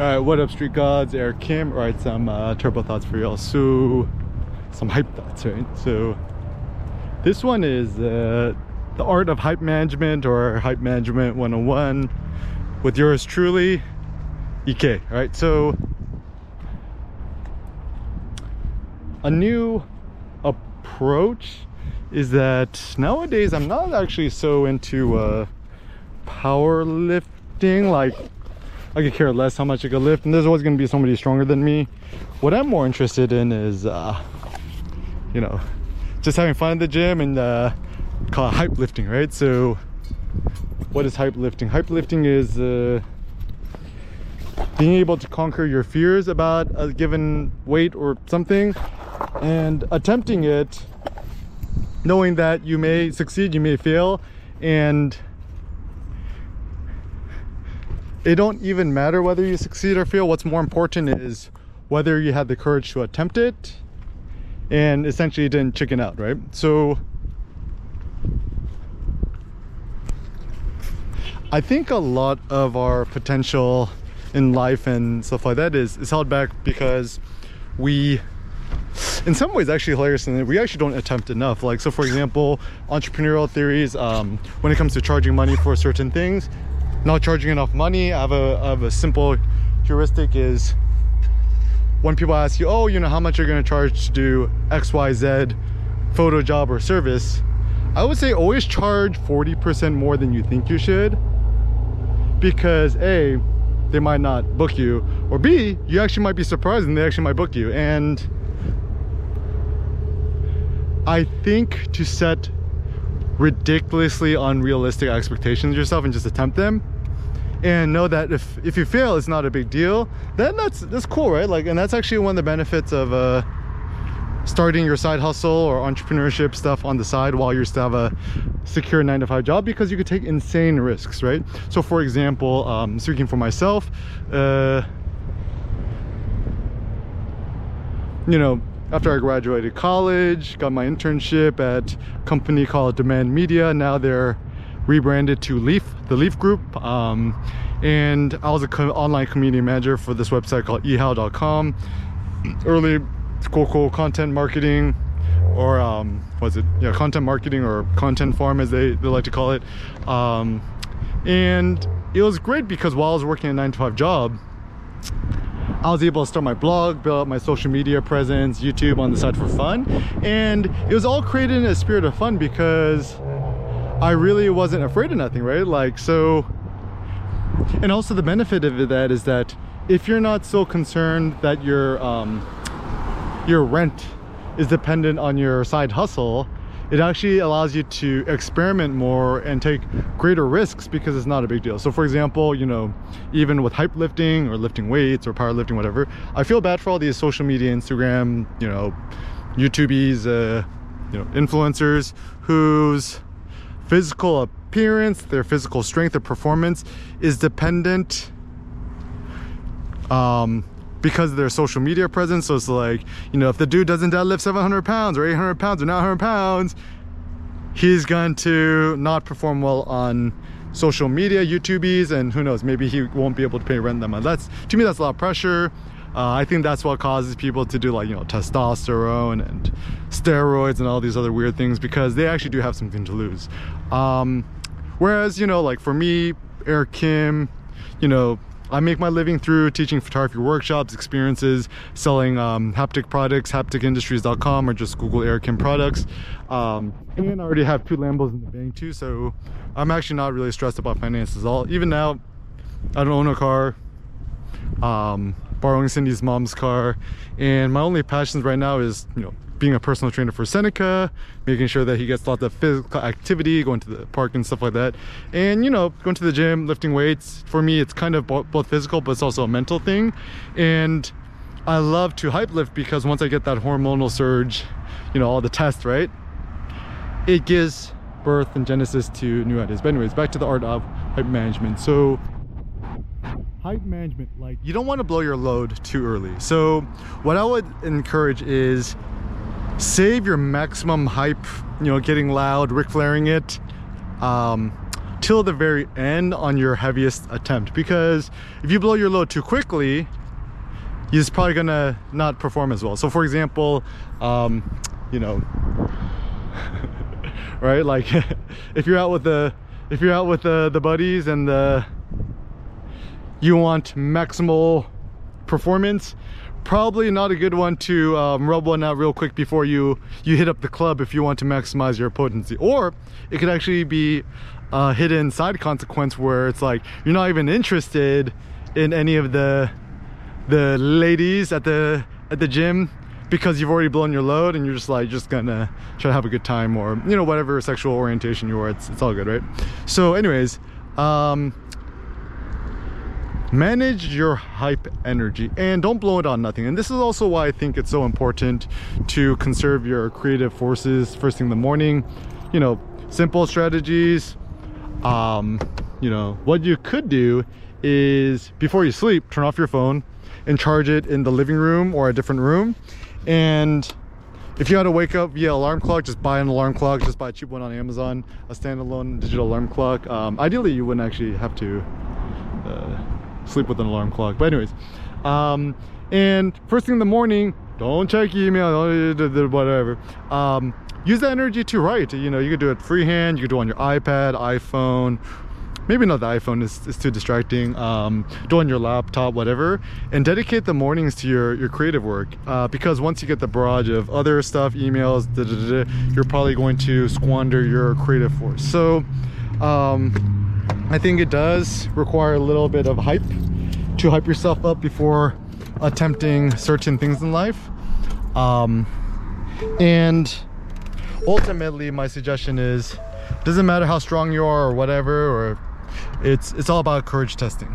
Alright, what up street gods, Eric Kim. Alright, some uh, turbo thoughts for y'all. So, some hype thoughts, right? So, this one is uh, the art of hype management or hype management 101 with yours truly, EK. Alright, so a new approach is that nowadays I'm not actually so into uh, powerlifting like I could care less how much I could lift and there's always going to be somebody stronger than me. What I'm more interested in is, uh, you know, just having fun at the gym and uh, call it hype lifting, right? So what is hype lifting? Hype lifting is uh, being able to conquer your fears about a given weight or something and attempting it knowing that you may succeed, you may fail, and it don't even matter whether you succeed or fail. What's more important is whether you had the courage to attempt it and essentially didn't chicken out right? So i think a lot of our potential in life and stuff like that is is held back because we in some ways actually hilarious and we actually don't attempt enough. Like so for example entrepreneurial theories um, when it comes to charging money for certain things not charging enough money. I have a, I have a simple heuristic is when people ask you, oh, you know, how much you're to charge to do XYZ photo job or service, I would say always charge 40% more than you think you should because A, they might not book you, or B, you actually might be surprised and they actually might book you. And I think to set ridiculously unrealistic expectations yourself and just attempt them. And know that if if you fail it's not a big deal. Then that's that's cool right? Like and that's actually one of the benefits of uh starting your side hustle or entrepreneurship stuff on the side while you still have a secure nine to five job because you could take insane risks right? So for example um speaking for myself uh you know after I graduated college, got my internship at a company called Demand Media. Now they're rebranded to Leaf, the Leaf Group. Um, and I was an co online community manager for this website called ehow.com. Early cool, cool content marketing or um, was it? Yeah, content marketing or content farm as they, they like to call it. Um, and it was great because while I was working a nine to five job, I was able to start my blog, build up my social media presence, YouTube on the side for fun. And it was all created in a spirit of fun because I really wasn't afraid of nothing, right? Like, so, and also the benefit of that is that if you're not so concerned that your, um, your rent is dependent on your side hustle, it actually allows you to experiment more and take greater risks because it's not a big deal. So for example, you know, even with hype lifting or lifting weights or powerlifting, whatever, I feel bad for all these social media, Instagram, you know, YouTubies, uh, you know, influencers whose physical appearance, their physical strength, their performance is dependent um, because of their social media presence. So it's like, you know, if the dude doesn't deadlift 700 pounds or 800 pounds or 900 pounds, he's going to not perform well on social media, YouTubies, and who knows, maybe he won't be able to pay rent that much. That's, to me, that's a lot of pressure. Uh, I think that's what causes people to do like, you know, testosterone and steroids and all these other weird things because they actually do have something to lose. Um, whereas, you know, like for me, Eric Kim, you know, I make my living through teaching photography workshops, experiences, selling um, haptic products, hapticindustries.com, or just Google Kim products. Um, and I already have two Lambos in the bank too, so I'm actually not really stressed about finances at all. Even now, I don't own a car. Um, borrowing Cindy's mom's car, and my only passions right now is, you know, being a personal trainer for Seneca, making sure that he gets lots of physical activity, going to the park and stuff like that. And, you know, going to the gym, lifting weights. For me, it's kind of both physical, but it's also a mental thing. And I love to hype lift because once I get that hormonal surge, you know, all the tests, right? It gives birth and genesis to new ideas. But anyways, back to the art of hype management. So hype management like you don't want to blow your load too early so what i would encourage is save your maximum hype, you know, getting loud, Ric Flairing it, um, till the very end on your heaviest attempt. Because if you blow your load too quickly you're probably gonna not perform as well. So for example um, you know right? Like if you're out with the if you're out with the the buddies and the you want maximal performance probably not a good one to um, rub one out real quick before you you hit up the club if you want to maximize your potency. Or it could actually be a hidden side consequence where it's like you're not even interested in any of the the ladies at the at the gym because you've already blown your load and you're just like just gonna try to have a good time or you know whatever sexual orientation you are it's, it's all good right? So anyways um manage your hype energy and don't blow it on nothing. And this is also why i think it's so important to conserve your creative forces first thing in the morning. You know simple strategies um you know what you could do is before you sleep turn off your phone and charge it in the living room or a different room. And if you had to wake up via alarm clock just buy an alarm clock just buy a cheap one on amazon a standalone digital alarm clock. Um, ideally you wouldn't actually have to sleep with an alarm clock. But anyways um, and first thing in the morning don't check email whatever. Um, use that energy to write. You know you could do it freehand you could do it on your ipad iphone. Maybe not the iphone is, is too distracting. Um, do on your laptop whatever. And dedicate the mornings to your your creative work. Uh, because once you get the barrage of other stuff emails da, da, da, you're probably going to squander your creative force. So um, I think it does require a little bit of hype to hype yourself up before attempting certain things in life. Um, and ultimately my suggestion is doesn't matter how strong you are or whatever or it's it's all about courage testing